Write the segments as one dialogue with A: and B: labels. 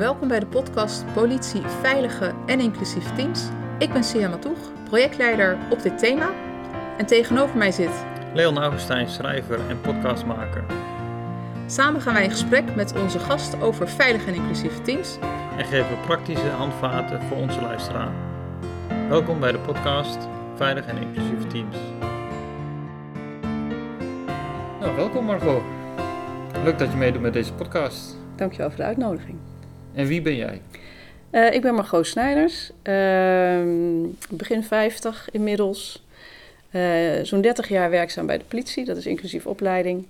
A: welkom bij de podcast Politie, Veilige en Inclusieve Teams. Ik ben Sia Matoeg, projectleider op dit thema. En tegenover mij zit
B: Leon Augustijn, schrijver en podcastmaker.
A: Samen gaan wij in gesprek met onze gast over veilige en inclusieve teams.
B: En geven praktische handvaten voor onze luisteraar. Welkom bij de podcast Veilig en Inclusieve Teams. Nou, welkom Margot. Leuk dat je meedoet met deze podcast.
C: Dankjewel voor de uitnodiging.
B: En wie ben jij?
C: Uh, ik ben Margot Snijders, uh, begin 50 inmiddels. Uh, Zo'n 30 jaar werkzaam bij de politie, dat is inclusief opleiding.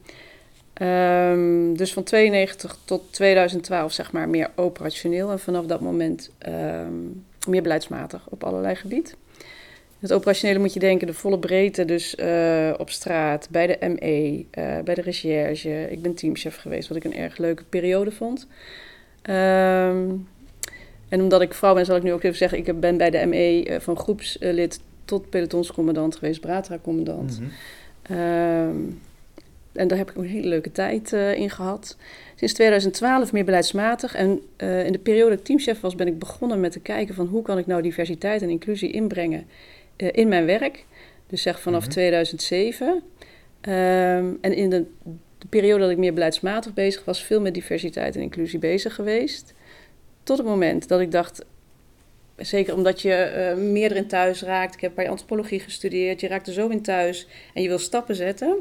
C: Um, dus van 92 tot 2012 zeg maar meer operationeel en vanaf dat moment um, meer beleidsmatig op allerlei gebied. Het operationele moet je denken de volle breedte, dus uh, op straat, bij de ME, bij de recherche. Ik ben teamchef geweest, wat ik een erg leuke periode vond. Um, en omdat ik vrouw ben, zal ik nu ook even zeggen, ik ben bij de ME uh, van groepslid tot pelotonscommandant geweest, Bratra-commandant. Mm -hmm. um, en daar heb ik een hele leuke tijd uh, in gehad. Sinds 2012 meer beleidsmatig. En uh, in de periode dat ik teamchef was, ben ik begonnen met te kijken van hoe kan ik nou diversiteit en inclusie inbrengen uh, in mijn werk. Dus zeg vanaf mm -hmm. 2007. Um, en in de, de, periode dat ik meer beleidsmatig bezig was, veel met diversiteit en inclusie bezig geweest. Tot het moment dat ik dacht, zeker omdat je uh, meer erin thuis raakt. Ik heb bij antropologie gestudeerd, je raakt er zo in thuis en je wil stappen zetten.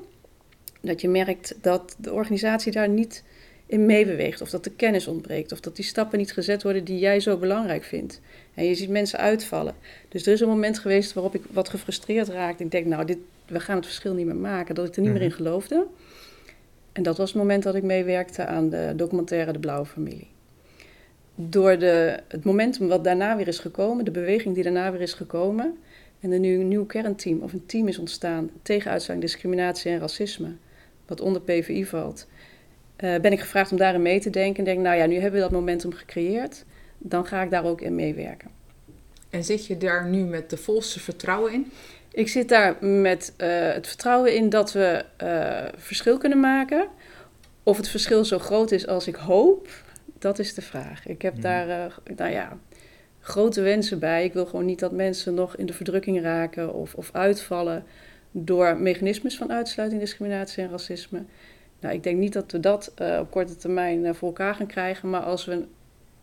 C: Dat je merkt dat de organisatie daar niet in meebeweegt. Of dat de kennis ontbreekt. Of dat die stappen niet gezet worden die jij zo belangrijk vindt. En je ziet mensen uitvallen. Dus er is een moment geweest waarop ik wat gefrustreerd raakte. Ik denk, nou, dit, we gaan het verschil niet meer maken. Dat ik er niet meer in geloofde. En dat was het moment dat ik meewerkte aan de documentaire De Blauwe Familie. Door de, het momentum wat daarna weer is gekomen, de beweging die daarna weer is gekomen, en er nu een nieuw kernteam of een team is ontstaan tegen uitsluiting, discriminatie en racisme, wat onder PVI valt, uh, ben ik gevraagd om daarin mee te denken. En denk, nou ja, nu hebben we dat momentum gecreëerd, dan ga ik daar ook in meewerken.
A: En zit je daar nu met de volste vertrouwen in?
C: Ik zit daar met uh, het vertrouwen in dat we uh, verschil kunnen maken. Of het verschil zo groot is als ik hoop, dat is de vraag. Ik heb mm. daar, uh, nou ja, grote wensen bij. Ik wil gewoon niet dat mensen nog in de verdrukking raken of, of uitvallen door mechanismes van uitsluiting, discriminatie en racisme. Nou, ik denk niet dat we dat op korte termijn voor elkaar gaan krijgen, maar als we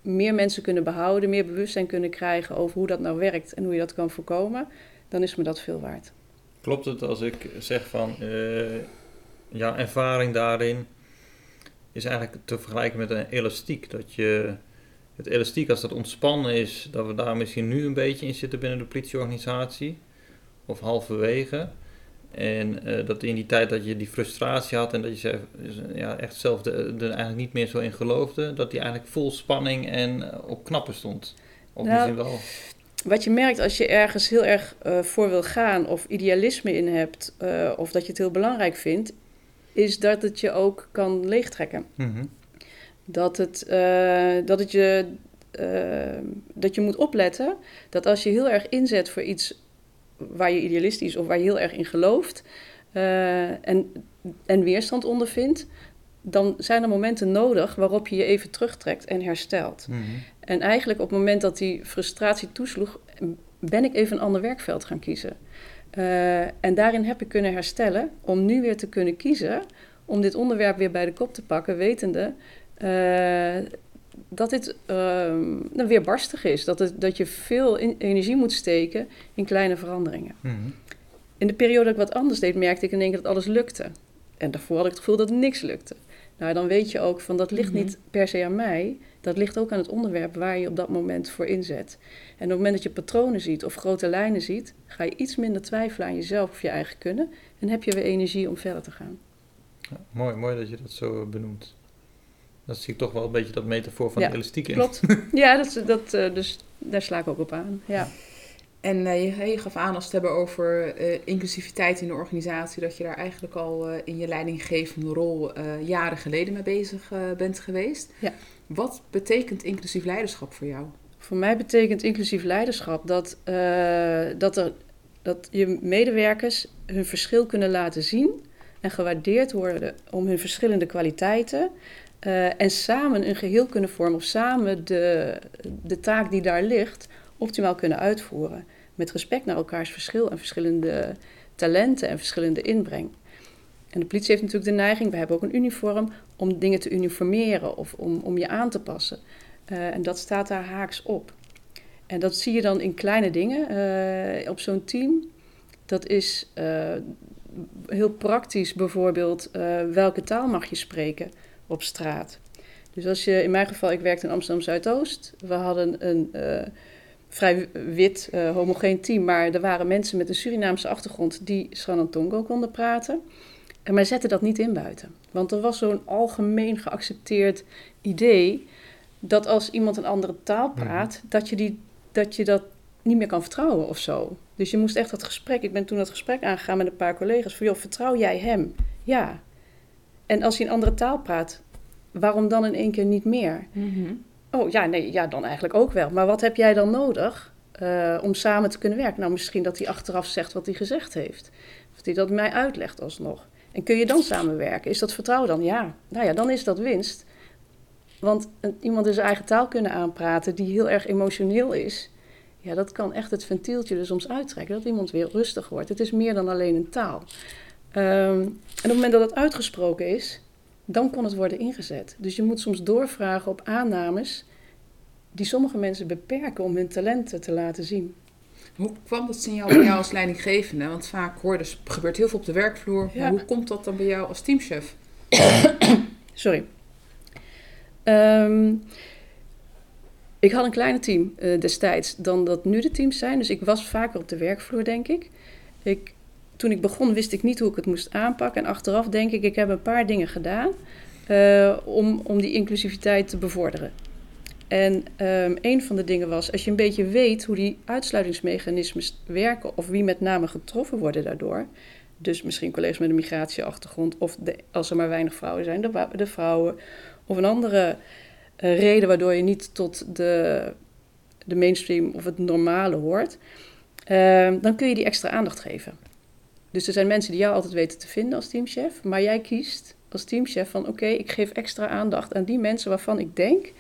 C: meer mensen kunnen behouden, meer bewustzijn kunnen krijgen over hoe dat nou werkt en hoe je dat kan voorkomen, dan is me dat veel waard.
B: Klopt het als ik zeg van uh, ja, ervaring daarin is eigenlijk te vergelijken met een elastiek. Dat je het elastiek, als dat ontspannen is, dat we daar misschien nu een beetje in zitten binnen de politieorganisatie. Of halverwege. En uh, dat in die tijd dat je die frustratie had en dat je zelf, ja, echt zelf er eigenlijk niet meer zo in geloofde, dat die eigenlijk vol spanning en uh, op knappen stond. Of
C: nou, misschien wel. Wat je merkt als je ergens heel erg uh, voor wil gaan of idealisme in hebt, of dat je het heel belangrijk vindt, is dat het je ook kan leegtrekken.
B: Mm-hmm.
C: Dat, het, uh, dat, het je, dat je moet opletten dat als je heel erg inzet voor iets waar je idealistisch of waar je heel erg in gelooft en, en weerstand ondervindt, dan zijn er momenten nodig waarop je je even terugtrekt en herstelt.
B: Mm-hmm.
C: En eigenlijk op het moment dat die frustratie toesloeg, ben ik even een ander werkveld gaan kiezen. Uh, en daarin heb ik kunnen herstellen om nu weer te kunnen kiezen om dit onderwerp weer bij de kop te pakken, wetende uh, dat dit uh, weer barstig is. Dat, het, dat je veel in, energie moet steken in kleine veranderingen.
B: Mm-hmm.
C: In de periode dat ik wat anders deed, merkte ik in één keer dat alles lukte. En daarvoor had ik het gevoel dat niks lukte. Nou, dan weet je ook van dat ligt mm-hmm. niet per se aan mij. Dat ligt ook aan het onderwerp waar je op dat moment voor inzet. En op het moment dat je patronen ziet of grote lijnen ziet, ga je iets minder twijfelen aan jezelf of je eigen kunnen. En heb je weer energie om verder te gaan.
B: Ja, mooi, mooi dat je dat zo benoemt. Dat zie ik toch wel een beetje dat metafoor van
C: ja,
B: de elastiek in.
C: Klopt. ja, dat, dat, uh, dus daar sla ik ook op aan. Ja.
A: En uh, je, je, gaf aan als we het hebben over uh, inclusiviteit in de organisatie, dat je daar eigenlijk al in je leidinggevende rol jaren geleden mee bezig bent geweest.
C: Ja.
A: Wat betekent inclusief leiderschap voor jou?
C: Voor mij betekent inclusief leiderschap dat, dat, er, dat je medewerkers hun verschil kunnen laten zien en gewaardeerd worden om hun verschillende kwaliteiten. eh, en samen een geheel kunnen vormen of samen de, de taak die daar ligt optimaal kunnen uitvoeren. Met respect naar elkaars verschil en verschillende talenten en verschillende inbreng. En de politie heeft natuurlijk de neiging, we hebben ook een uniform, om dingen te uniformeren of om, om je aan te passen. Uh, en dat staat daar haaks op. En dat zie je dan in kleine dingen uh, op zo'n team. Dat is uh, heel praktisch bijvoorbeeld welke taal mag je spreken op straat. Dus als je, in mijn geval, ik werkte in Amsterdam Zuidoost. We hadden een vrij wit, homogeen team, maar er waren mensen met een Surinaamse achtergrond die Sranantongo konden praten. En wij zetten dat niet in buiten. Want er was zo'n algemeen geaccepteerd idee dat als iemand een andere taal mhm. praat, dat, je die, dat je dat niet meer kan vertrouwen of zo. Dus je moest echt dat gesprek, ik ben toen dat gesprek aangegaan met een paar collega's, van joh, vertrouw jij hem? Ja. En als hij een andere taal praat, waarom dan in één keer niet meer? Mhm. Oh ja, nee, ja, dan eigenlijk ook wel. Maar wat heb jij dan nodig uh, om samen te kunnen werken? Nou, misschien dat hij achteraf zegt wat hij gezegd heeft. Of hij dat mij uitlegt alsnog. En kun je dan samenwerken? Is dat vertrouwen dan? Ja. Nou ja, dan is dat winst. Want iemand in zijn eigen taal kunnen aanpraten die heel erg emotioneel is, ja, dat kan echt het ventieltje soms uittrekken, dat iemand weer rustig wordt. Het is meer dan alleen een taal. Um, en op het moment dat het uitgesproken is, dan kon het worden ingezet. Dus je moet soms doorvragen op aannames die sommige mensen beperken om hun talenten te laten zien.
A: Hoe kwam dat signaal bij jou als leidinggevende? Want vaak hoor er gebeurt heel veel op de werkvloer. Maar hoe komt dat dan bij jou als teamchef?
C: Sorry. Um, ik had een kleiner team uh, destijds dan dat nu de teams zijn. Dus ik was vaker op de werkvloer, denk ik. ik. Toen ik begon wist ik niet hoe ik het moest aanpakken. En achteraf denk ik, ik heb een paar dingen gedaan uh, om, om die inclusiviteit te bevorderen. En um, een van de dingen was, als je een beetje weet hoe die uitsluitingsmechanismes werken of wie met name getroffen worden daardoor. Dus misschien collega's met een migratieachtergrond of de, als er maar weinig vrouwen zijn, de, de vrouwen. Of een andere uh, reden waardoor je niet tot de, de mainstream of het normale hoort. Uh, dan kun je die extra aandacht geven. Dus er zijn mensen die jou altijd weten te vinden als teamchef, maar jij kiest als teamchef van oké, ik geef extra aandacht aan die mensen waarvan ik denk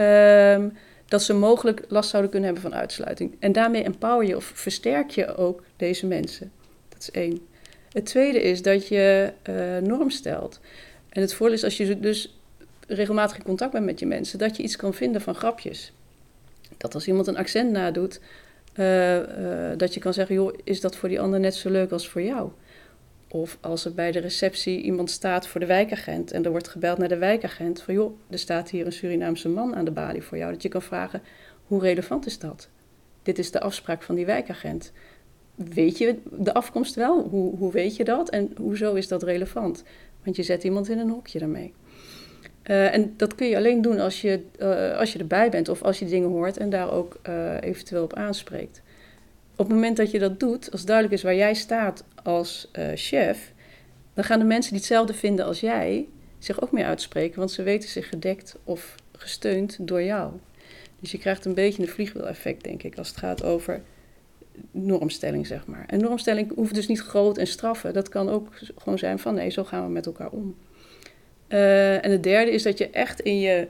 C: Um, dat ze mogelijk last zouden kunnen hebben van uitsluiting. En daarmee empower je of versterk je ook deze mensen. Dat is één. Het tweede is dat je uh, norm stelt. En het voordeel is als je dus regelmatig in contact bent met je mensen, dat je iets kan vinden van grapjes. Dat als iemand een accent nadoet, uh, uh, dat je kan zeggen: joh, is dat voor die ander net zo leuk als voor jou? Of als er bij de receptie iemand staat voor de wijkagent en er wordt gebeld naar de wijkagent van joh, er staat hier een Surinaamse man aan de balie voor jou. Dat je kan vragen, hoe relevant is dat? Dit is de afspraak van die wijkagent. Weet je de afkomst wel? Hoe, hoe weet je dat? En hoezo is dat relevant? Want je zet iemand in een hokje daarmee. Uh, en dat kun je alleen doen als je, uh, als je erbij bent of als je dingen hoort en daar ook uh, eventueel op aanspreekt op het moment dat je dat doet, als duidelijk is waar jij staat als chef, dan gaan de mensen die hetzelfde vinden als jij zich ook meer uitspreken, want ze weten zich gedekt of gesteund door jou. Dus je krijgt een beetje een vliegwiel-effect, denk ik, als het gaat over normstelling, zeg maar. En normstelling hoeft dus niet groot en straffen. Dat kan ook gewoon zijn van nee, zo gaan we met elkaar om. Uh, en het derde is dat je echt in je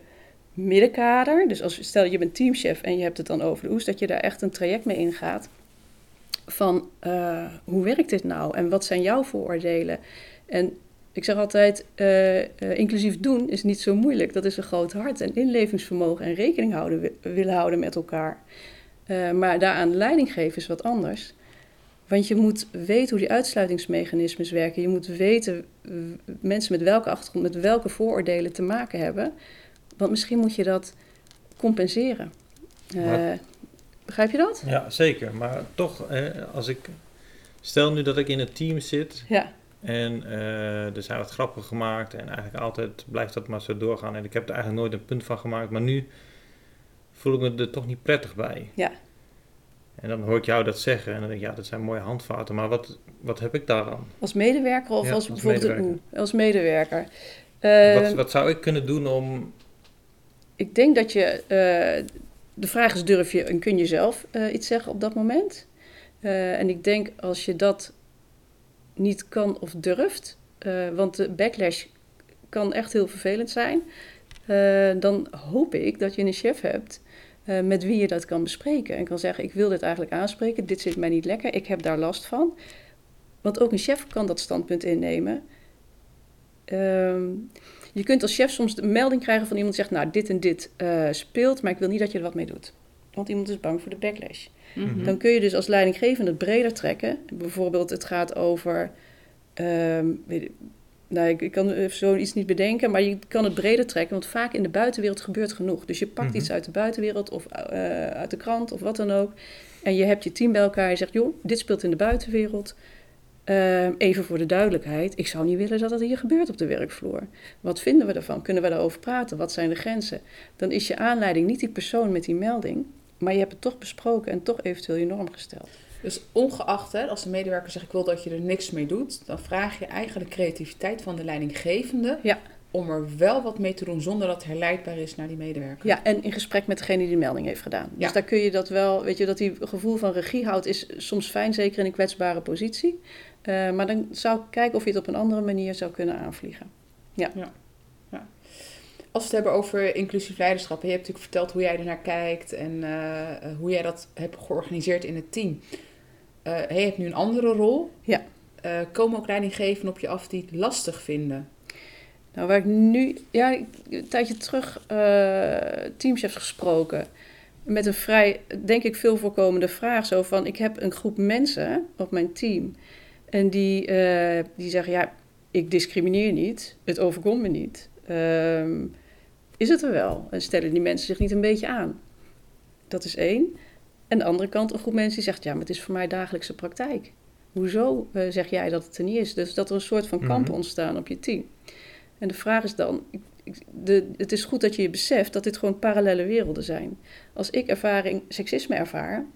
C: middenkader, dus als stel je bent teamchef en je hebt het dan over de oes, dat je daar echt een traject mee ingaat van uh, hoe werkt dit nou en wat zijn jouw vooroordelen? En ik zeg altijd, uh, inclusief doen is niet zo moeilijk. Dat is een groot hart en inlevingsvermogen en rekening houden, willen houden met elkaar. maar daaraan leiding geven is wat anders. Want je moet weten hoe die uitsluitingsmechanismes werken. Je moet weten mensen met welke achtergrond, met welke vooroordelen te maken hebben. Want misschien moet je dat compenseren. Begrijp je dat?
B: Ja, zeker. Maar toch, als ik. Stel nu dat ik in een team zit. Ja. En uh, er zijn wat grappen gemaakt. En eigenlijk altijd blijft dat maar zo doorgaan. En ik heb er eigenlijk nooit een punt van gemaakt. Maar nu voel ik me er toch niet prettig bij. Ja. En dan hoor ik jou dat zeggen. En dan denk ik, ja, dat zijn mooie handvaten. Maar wat, wat heb ik daaraan?
C: Als medewerker of als, bijvoorbeeld medewerker. een Als medewerker.
B: Uh, wat, wat zou ik kunnen doen om...
C: Ik denk dat je... Uh, de vraag is, durf je en kun je zelf uh, iets zeggen op dat moment? Uh, en ik denk als je dat niet kan of durft, want de backlash kan echt heel vervelend zijn. Eh, dan hoop ik dat je een chef hebt eh, met wie je dat kan bespreken. En kan zeggen, ik wil dit eigenlijk aanspreken, dit zit mij niet lekker, ik heb daar last van. Want ook een chef kan dat standpunt innemen. Ehm, je kunt als chef soms de melding krijgen van iemand die zegt, nou, dit en dit uh, speelt, maar ik wil niet dat je er wat mee doet. Want iemand is bang voor de backlash.
A: Mhm.
C: Dan kun je dus als leidinggevende het breder trekken. Bijvoorbeeld, het gaat over. ehm, nou, ik, ik kan zoiets niet bedenken, maar je kan het breder trekken, want vaak in de buitenwereld gebeurt genoeg. Dus je pakt
B: Mhm.
C: iets uit de buitenwereld of eh, uit de krant of wat dan ook. En je hebt je team bij elkaar en je zegt, joh, dit speelt in de buitenwereld. Ehm, even voor de duidelijkheid, ik zou niet willen dat dat hier gebeurt op de werkvloer. Wat vinden we ervan? Kunnen we daarover praten? Wat zijn de grenzen? Dan is je aanleiding niet die persoon met die melding, maar je hebt het toch besproken en toch eventueel je norm gesteld.
A: Dus ongeacht, hè, als de medewerker zegt ik wil dat je er niks mee doet, dan vraag je eigenlijk creativiteit van de leidinggevende
C: Ja.
A: om er wel wat mee te doen zonder dat het herleidbaar is naar die medewerker.
C: Ja, en in gesprek met degene die de melding heeft gedaan. Dus
A: Ja.
C: daar kun je dat wel, weet je, dat die gevoel van regie houdt is soms fijn, zeker in een kwetsbare positie. Eh, maar dan zou ik kijken of je het op een andere manier zou kunnen aanvliegen.
A: Als we het hebben over inclusief leiderschap, je hebt natuurlijk verteld hoe jij ernaar kijkt en eh, eh, hoe jij dat hebt georganiseerd in het team. Eh je hebt nu een andere rol.
C: Ja.
A: Komen ook leidinggevenden op je af die het lastig vinden?
C: Nou, waar ik nu, ja, een tijdje terug teamchefs gesproken. Met een vrij, denk ik, veel voorkomende vraag. Zo van, ik heb een groep mensen op mijn team. En die, die zeggen, ja, ik discrimineer niet. Het overkomt me niet. Ehm, is het er wel? En stellen die mensen zich niet een beetje aan? Dat is één. En de andere kant, een groep mensen die zegt, ja, maar het is voor mij dagelijkse praktijk. Hoezo eh, zeg jij dat het er niet is? Dus dat er een soort van kampen
B: Mhm.
C: ontstaan op je team. En de vraag is dan, de, het is goed dat je je beseft dat dit gewoon parallele werelden zijn. Als ik ervaring seksisme ervaar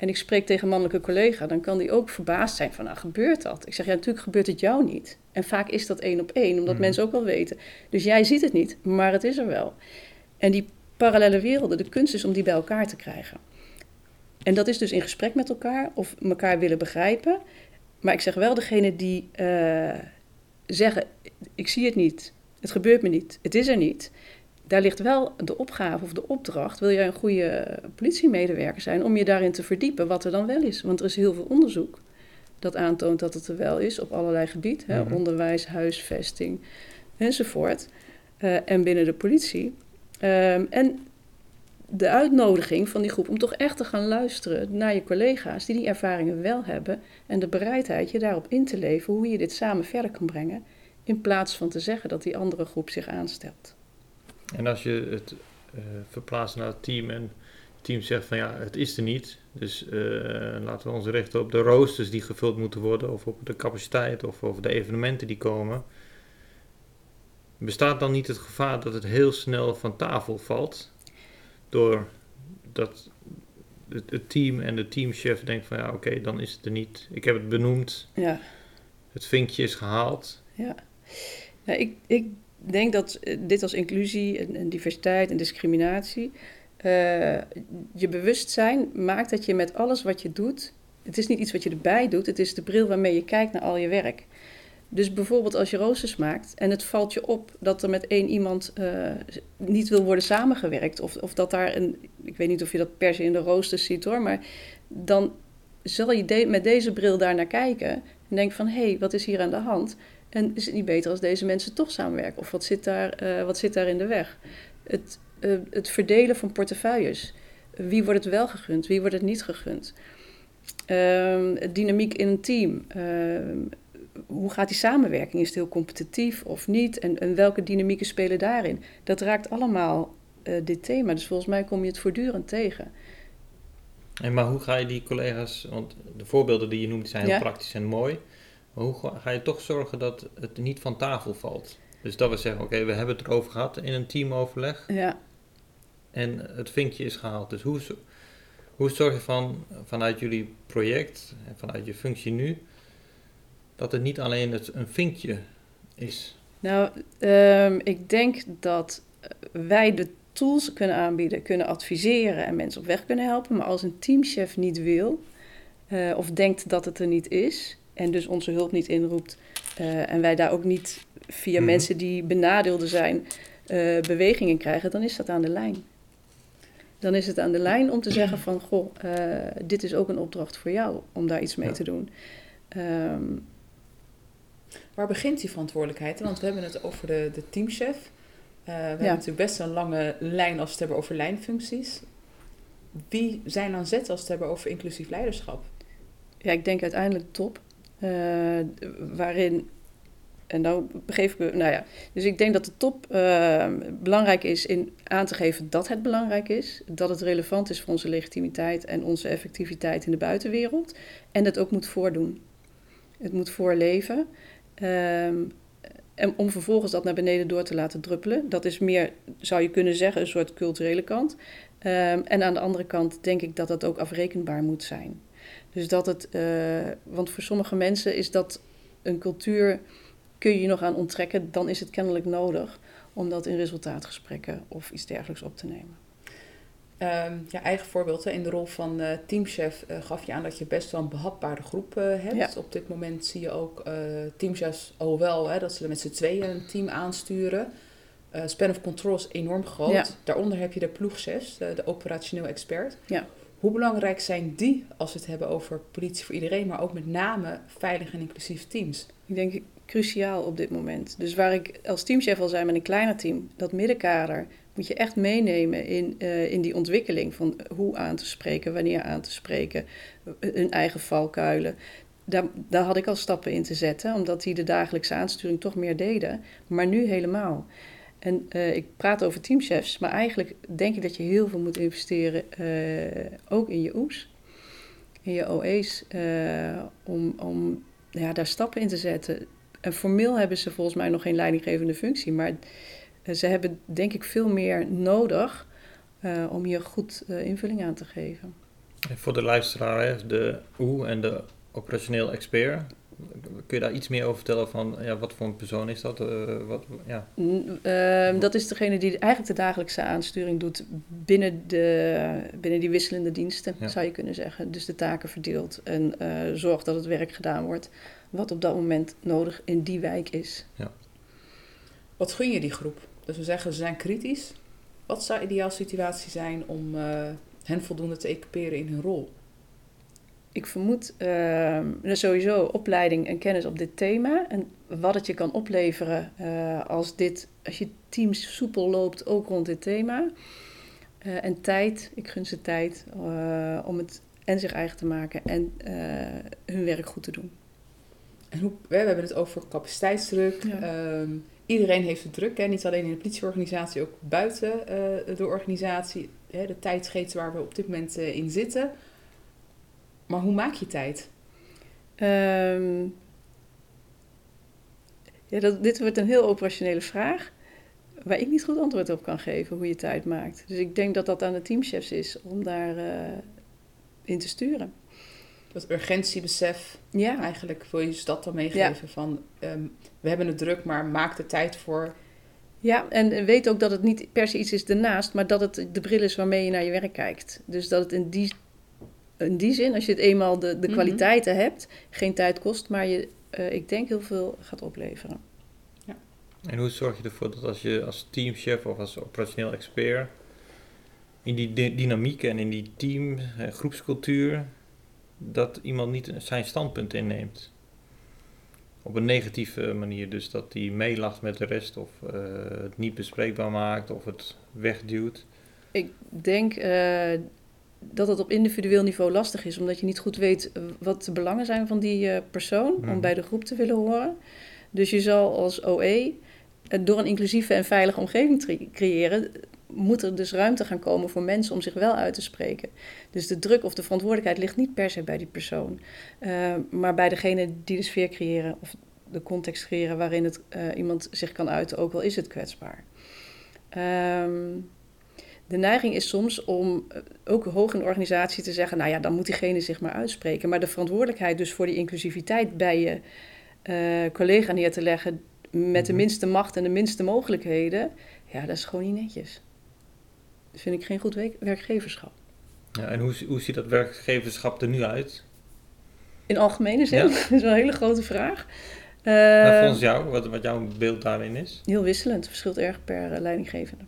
C: en ik spreek tegen een mannelijke collega, dan kan die ook verbaasd zijn van, nou gebeurt dat? Ik zeg, ja natuurlijk gebeurt het jou niet. En vaak is dat één op één, omdat
B: Mhm.
C: mensen ook wel weten. Dus jij ziet het niet, maar het is er wel. En die parallele werelden, de kunst is om die bij elkaar te krijgen. En dat is dus in gesprek met elkaar of elkaar willen begrijpen. Maar ik zeg wel, degene die eh, zeggen, ik zie het niet, het gebeurt me niet, het is er niet. Daar ligt wel de opgave of de opdracht, wil jij een goede politiemedewerker zijn, om je daarin te verdiepen wat er dan wel is. Want er is heel veel onderzoek dat aantoont dat het er wel is op allerlei gebieden. hè,
B: Mhm.
C: Onderwijs, huisvesting enzovoort. Eh, en binnen de politie. Ehm, en de uitnodiging van die groep om toch echt te gaan luisteren naar je collega's die die ervaringen wel hebben. En de bereidheid je daarop in te leven hoe je dit samen verder kan brengen. In plaats van te zeggen dat die andere groep zich aanstelt.
B: En als je het eh, verplaatst naar het team en het team zegt van ja, het is er niet. Dus eh, laten we ons richten op de roosters die gevuld moeten worden of op de capaciteit of over de evenementen die komen. Bestaat dan niet het gevaar dat het heel snel van tafel valt? Door dat het, het team en de teamchef denkt van ja, oké, dan is het er niet. Ik heb het benoemd,
C: Ja,
B: het vinkje is gehaald.
C: ja. ja ik, ik denk dat eh, dit als inclusie en, diversiteit en discriminatie. eh, je bewustzijn maakt dat je met alles wat je doet. Het is niet iets wat je erbij doet, het is de bril waarmee je kijkt naar al je werk. Dus bijvoorbeeld als je roosters maakt en het valt je op dat er met één iemand eh, niet wil worden samengewerkt. Of, of dat daar een, ik weet niet of je dat per se in de roosters ziet hoor, maar dan zal je met deze bril daar naar kijken en denken van hé, hey, wat is hier aan de hand? En is het niet beter als deze mensen toch samenwerken? Of wat zit daar, eh, wat zit daar in de weg? Het, eh, het verdelen van portefeuilles. Wie wordt het wel gegund? Wie wordt het niet gegund? Ehm, dynamiek in een team. Ehm, hoe gaat die samenwerking? Is het heel competitief of niet? En, en welke dynamieken spelen daarin? Dat raakt allemaal eh, dit thema. Dus volgens mij kom je het voortdurend tegen.
B: En maar hoe ga je die collega's, want de voorbeelden die je noemt zijn heel
C: Ja.
B: praktisch en mooi. Maar hoe ga- je toch zorgen dat het niet van tafel valt? Dus dat we zeggen, oké, we hebben het erover gehad in een teamoverleg
C: Ja,
B: en het vinkje is gehaald. Dus hoe, hoe zorg je van, vanuit jullie project en vanuit je functie nu, dat het niet alleen het, een vinkje is?
C: Nou, ehm, ik denk dat wij de tools kunnen aanbieden, kunnen adviseren en mensen op weg kunnen helpen. Maar als een teamchef niet wil eh, of denkt dat het er niet is en dus onze hulp niet inroept eh, en wij daar ook niet via
B: Mhm.
C: mensen die benadeelden zijn eh, bewegingen krijgen, dan is dat aan de lijn. Dan is het aan de lijn om te zeggen van, goh, eh, dit is ook een opdracht voor jou om daar iets mee
B: Ja.
C: te doen. Ehm,
A: Waar begint die verantwoordelijkheid? Want we hebben het over de, de teamchef. Eh, we hebben natuurlijk best een lange lijn als we het hebben over lijnfuncties. Wie zijn aan zet als we het hebben over inclusief leiderschap?
C: ja, ik denk uiteindelijk top. Eh, waarin, en nou begeef ik nou ja. Dus ik denk dat de top eh, belangrijk is in aan te geven dat het belangrijk is. Dat het relevant is voor onze legitimiteit en onze effectiviteit in de buitenwereld. En het ook moet voordoen. Het moet voorleven. Ehm, en om vervolgens dat naar beneden door te laten druppelen. Dat is meer, zou je kunnen zeggen, een soort culturele kant. Ehm, en aan de andere kant denk ik dat dat ook afrekenbaar moet zijn. Dus dat het, eh, want voor sommige mensen is dat een cultuur, kun je je nog aan onttrekken, dan is het kennelijk nodig om dat in resultaatgesprekken of iets dergelijks op te nemen.
A: Ehm ja, eigen voorbeeld. Hè. In de rol van eh, teamchef eh, gaf je aan dat je best wel een behapbare groep hebt.
C: Ja.
A: Op dit moment zie je ook teamchefs al wel hè, dat ze met z'n tweeën een team aansturen. Span of control is enorm groot.
C: Ja.
A: Daaronder heb je de ploegchefs, de, de operationeel expert.
C: Ja.
A: Hoe belangrijk zijn die als we het hebben over politie voor iedereen, maar ook met name veilige en inclusieve teams?
C: Ik denk cruciaal op dit moment. Dus waar ik als teamchef al zei met een kleiner team, dat middenkader moet je echt meenemen in, eh, in die ontwikkeling van hoe aan te spreken, wanneer aan te spreken, eh, hun eigen valkuilen. Daar, daar had ik al stappen in te zetten, omdat die de dagelijkse aansturing toch meer deden, maar nu helemaal. En eh, ik praat over teamchefs, maar eigenlijk denk ik dat je heel veel moet investeren, eh, ook in je OE's, in je OE's, eh, om, om ja, daar stappen in te zetten. En formeel hebben ze volgens mij nog geen leidinggevende functie, maar ze hebben denk ik veel meer nodig om hier goed invulling aan te geven.
B: En voor de luisteraar, de OE en de operationeel expert. Kun je daar iets meer over vertellen van ja, wat voor een persoon is dat? Eh, wat, ja.
C: Ehm, dat is degene die eigenlijk de dagelijkse aansturing doet binnen, de, binnen die wisselende diensten,
B: Ja.
C: zou je kunnen zeggen. Dus de taken verdeelt en eh, zorgt dat het werk gedaan wordt wat op dat moment nodig in die wijk is.
A: Wat gun je die groep? Dus we zeggen ze zijn kritisch. Wat zou ideaal situatie zijn om eh, hen voldoende te equiperen in hun rol?
C: Ik vermoed ehm, sowieso opleiding en kennis op dit thema. En wat het je kan opleveren eh, als, dit, als je teams soepel loopt, ook rond dit thema. Eh, en tijd, ik gun ze tijd eh, om het en zich eigen te maken en hun werk goed te doen.
A: En hoe, we hebben het over capaciteitsdruk.
C: Ja.
A: Ehm, iedereen heeft het druk, hè? niet alleen in de politieorganisatie, ook buiten de organisatie. Hè? De tijdscheet waar we op dit moment in zitten. Maar hoe maak je tijd?
C: Ehm, ja, dat, dit wordt een heel operationele vraag, waar ik niet goed antwoord op kan geven hoe je tijd maakt. Dus ik denk dat dat aan de teamchefs is om daar eh, in te sturen.
A: Dat urgentiebesef,
C: Ja,
A: eigenlijk wil je ze dat dan meegeven van... ehm, we hebben het druk, maar maak er tijd voor.
C: ja, en weet ook dat het niet per se iets is ernaast, maar dat het de bril is waarmee je naar je werk kijkt. Dus dat het in die, in die zin, als je het eenmaal de, de
A: Mhm.
C: kwaliteiten hebt, geen tijd kost, maar je, eh, ik denk, heel veel gaat opleveren.
B: En hoe zorg je ervoor dat als je als teamchef of als operationeel expert in die dy- dynamiek en in die team, eh, groepscultuur, dat iemand niet zijn standpunt inneemt? Op een negatieve manier, dus dat hij meelacht met de rest of eh, het niet bespreekbaar maakt of het wegduwt.
C: Ik denk eh, dat het op individueel niveau lastig is, omdat je niet goed weet eh, wat de belangen zijn van die eh, persoon om bij de groep te willen horen. Dus je zal als OE eh, door een inclusieve en veilige omgeving creëren, moet er dus ruimte gaan komen voor mensen om zich wel uit te spreken. Dus de druk of de verantwoordelijkheid ligt niet per se bij die persoon, maar bij degene die de sfeer creëren of de context creëren waarin het, iemand zich kan uiten, ook al is het kwetsbaar. Ehm, de neiging is soms om eh, ook hoog in de organisatie te zeggen, nou ja, dan moet diegene zich maar uitspreken. Maar de verantwoordelijkheid dus voor die inclusiviteit bij je eh, collega neer te leggen met de
B: Mhm.
C: minste macht en de minste mogelijkheden, ja, dat is gewoon niet netjes. Dat vind ik geen goed werk- werkgeverschap.
B: Ja, en hoe, hoe ziet dat werkgeverschap er nu uit?
C: In algemene zin,
B: Ja.
C: dat is wel een hele grote vraag.
B: Nou,
C: Eh,
B: volgens jou, wat, wat jouw beeld daarin is?
C: Heel wisselend, verschilt erg per eh, leidinggevende.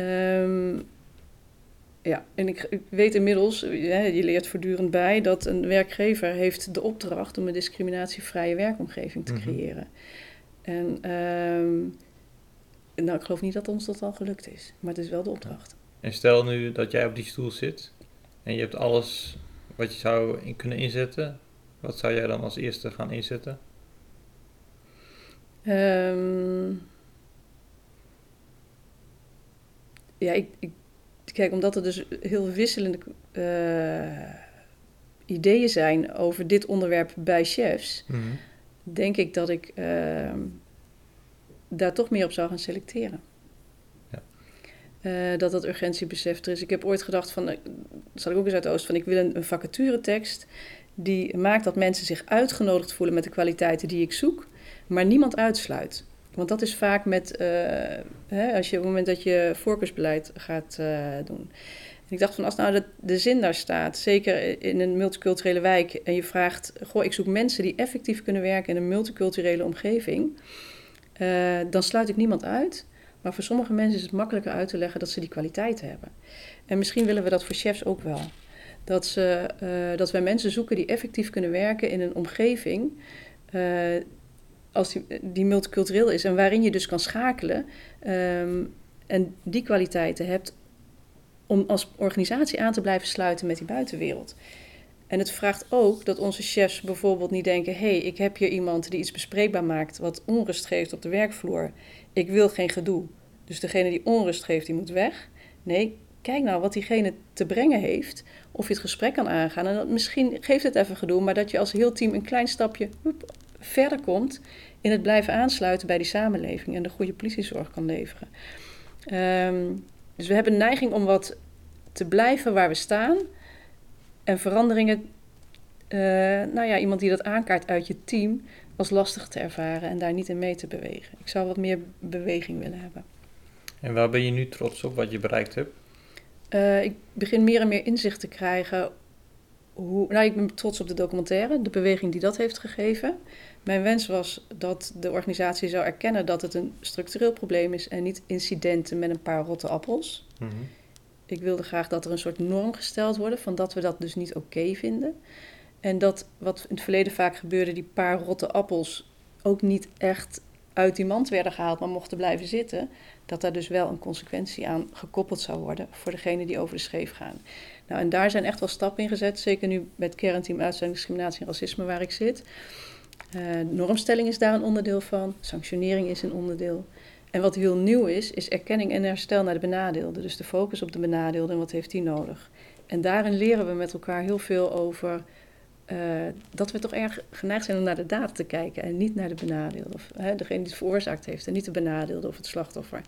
B: Ja.
C: Ehm, ja, en ik, ik weet inmiddels, je leert voortdurend bij, dat een werkgever heeft de opdracht om een discriminatievrije werkomgeving te
B: Mhm.
C: creëren. En ehm, nou, ik geloof niet dat ons dat al gelukt is, maar het is wel de opdracht.
B: En stel nu dat jij op die stoel zit en je hebt alles wat je zou in kunnen inzetten. Wat zou jij dan als eerste gaan inzetten?
C: Ehm, ja, ik, ik, kijk, omdat er dus heel wisselende eh, ideeën zijn over dit onderwerp bij chefs, denk ik dat ik ehm, daar toch meer op zou gaan selecteren.
B: Ja.
C: Eh, dat dat urgentiebesef er is. Ik heb ooit gedacht van, eh, dat zat ik ook eens uit de Oost, van ik wil een, een vacaturetekst die maakt dat mensen zich uitgenodigd voelen met de kwaliteiten die ik zoek, maar niemand uitsluit. Want dat is vaak met, eh, hè, als je op het moment dat je voorkeursbeleid gaat eh, doen. En ik dacht van, als nou de, de zin daar staat, zeker in een multiculturele wijk, en je vraagt, goh, ik zoek mensen die effectief kunnen werken in een multiculturele omgeving, eh, dan sluit ik niemand uit. Maar voor sommige mensen is het makkelijker uit te leggen dat ze die kwaliteiten hebben. En misschien willen we dat voor chefs ook wel. Dat, ze, dat wij mensen zoeken die effectief kunnen werken in een omgeving als die, multicultureel is en waarin je dus kan schakelen ehm, en die kwaliteiten hebt om als organisatie aan te blijven sluiten met die buitenwereld. En het vraagt ook dat onze chefs bijvoorbeeld niet denken: hé, hey, ik heb hier iemand die iets bespreekbaar maakt wat onrust geeft op de werkvloer. Ik wil geen gedoe. Dus degene die onrust geeft, die moet weg. Nee, kijk nou wat diegene te brengen heeft. Of je het gesprek kan aangaan. En dat, misschien geeft het even gedoe, maar dat je als heel team een klein stapje verder komt in het blijven aansluiten bij die samenleving en de goede politiezorg kan leveren. Ehm, dus we hebben een neiging om wat te blijven waar we staan en veranderingen, eh, nou ja, iemand die dat aankaart uit je team, als lastig te ervaren en daar niet in mee te bewegen. Ik zou wat meer beweging willen hebben.
B: En waar ben je nu trots op wat je bereikt hebt?
C: Uh, ik begin meer en meer inzicht te krijgen. Hoe, nou, ik ben trots op de documentaire, de beweging die dat heeft gegeven. Mijn wens was dat de organisatie zou erkennen dat het een structureel probleem is en niet incidenten met een paar rotte appels.
B: Mm -hmm.
C: Ik wilde graag dat er een soort norm gesteld wordt van dat we dat dus niet oké okay vinden. En dat wat in het verleden vaak gebeurde, die paar rotte appels ook niet echt uit die mand werden gehaald, maar mochten blijven zitten, dat daar dus wel een consequentie aan gekoppeld zou worden voor degene die over de scheef gaan. Nou, en daar zijn echt wel stappen in gezet, zeker nu met kernteam uitzending discriminatie en racisme waar ik zit. Uh, normstelling is daar een onderdeel van, sanctionering is een onderdeel. En wat heel nieuw is, is erkenning en herstel naar de benadeelde. Dus de focus op de benadeelde en wat heeft die nodig. En daarin leren we met elkaar heel veel over uh, dat we toch erg geneigd zijn om naar de daad te kijken en niet naar de benadeelde. Of hè, degene die het veroorzaakt heeft en niet de benadeelde of het slachtoffer.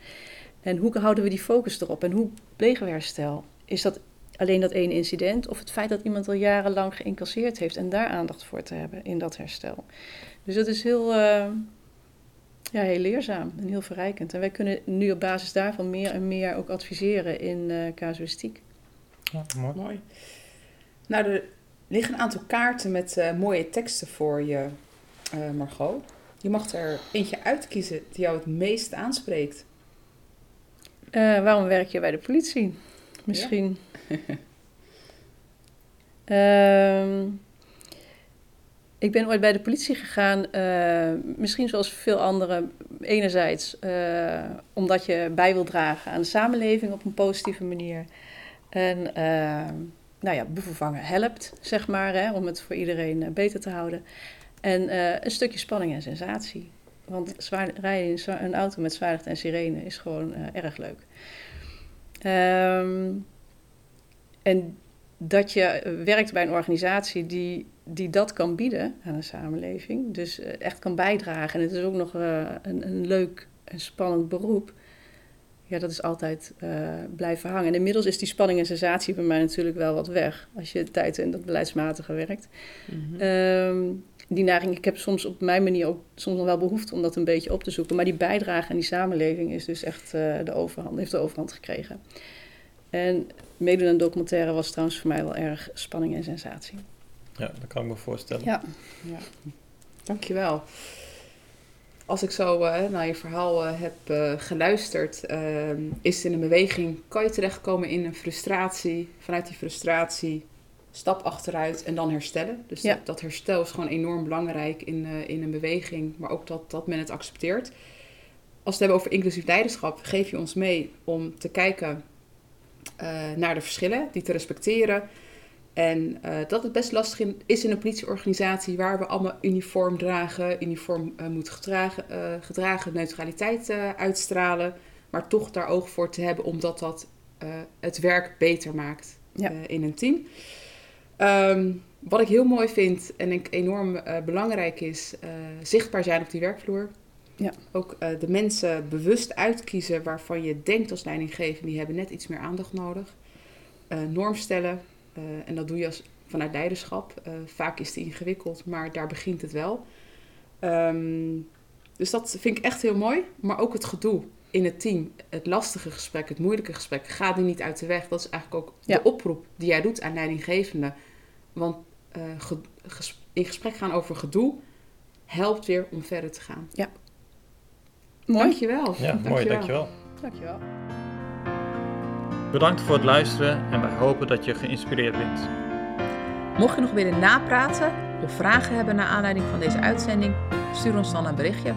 C: En hoe houden we die focus erop en hoe plegen we herstel? Is dat alleen dat ene incident of het feit dat iemand al jarenlang geïncasseerd heeft en daar aandacht voor te hebben in dat herstel? Dus dat is heel, uh, ja, heel leerzaam en heel verrijkend. En wij kunnen nu op basis daarvan meer en meer ook adviseren in uh, casuïstiek.
B: Ja, mooi.
A: mooi. Nou, er liggen een aantal kaarten met uh, mooie teksten voor je, uh, Margot. Je mag er eentje uitkiezen die jou het meest aanspreekt.
C: Uh, waarom werk je bij de politie? Misschien. Ja. um, ik ben ooit bij de politie gegaan, uh, misschien zoals veel anderen. Enerzijds uh, omdat je bij wil dragen aan de samenleving op een positieve manier. En uh, nou ja, bevervangen helpt, zeg maar, hè, om het voor iedereen beter te houden. En een stukje spanning en sensatie. Want zwaar, rijden in een auto met zwaarlicht en sirene is gewoon erg leuk. Um, en dat je werkt bij een organisatie die, die dat kan bieden aan de samenleving. Dus echt kan bijdragen. En het is ook nog uh, een, een leuk en spannend beroep. Ja, dat is altijd uh, blijven hangen. En inmiddels is die spanning en sensatie bij mij natuurlijk wel wat weg. Als je tijd in dat beleidsmatige werkt. Mm-hmm. Um, die neiging, ik heb soms op mijn manier ook soms nog wel behoefte om dat een beetje op te zoeken. Maar die bijdrage aan die samenleving is dus echt uh, de overhand, heeft de overhand gekregen. En meedoen aan documentaire was trouwens voor mij wel erg spanning en sensatie.
B: Ja, dat kan ik me voorstellen.
C: Ja.
A: ja. Dankjewel. Als ik zo uh, naar je verhaal uh, heb uh, geluisterd, ehm, is het in een beweging, kan je terechtkomen in een frustratie. Vanuit die frustratie stap achteruit en dan herstellen. Dus
C: Ja.
A: dat, dat herstel is gewoon enorm belangrijk in, in een beweging, maar ook dat, dat men het accepteert. Als we het hebben over inclusief leiderschap, geef je ons mee om te kijken naar de verschillen, die te respecteren. En uh, dat het best lastig in, is in een politieorganisatie waar we allemaal uniform dragen, uniform moeten gedragen, gedragen neutraliteit uitstralen, maar toch daar oog voor te hebben omdat dat het werk beter maakt
C: Ja.
A: in een team. Um, wat ik heel mooi vind en ik enorm belangrijk is, zichtbaar zijn op die werkvloer.
C: Ja.
A: Ook de mensen bewust uitkiezen waarvan je denkt als leidinggevende, die hebben net iets meer aandacht nodig. norm stellen, en dat doe je als, vanuit leiderschap. Vaak is het ingewikkeld, maar daar begint het wel. Um, dus dat vind ik echt heel mooi. Maar ook het gedoe in het team, het lastige gesprek, het moeilijke gesprek, ga die niet uit de weg. Dat is eigenlijk ook
C: Ja.
A: de oproep die jij doet aan leidinggevenden. Want uh, ge, ges, in gesprek gaan over gedoe helpt weer om verder te gaan.
C: Mooi.
A: Dankjewel.
B: Ja, mooi, dankjewel.
C: Dankjewel.
B: Bedankt voor het luisteren en wij hopen dat je geïnspireerd bent.
A: Mocht je nog willen napraten of vragen hebben naar aanleiding van deze uitzending, stuur ons dan een berichtje.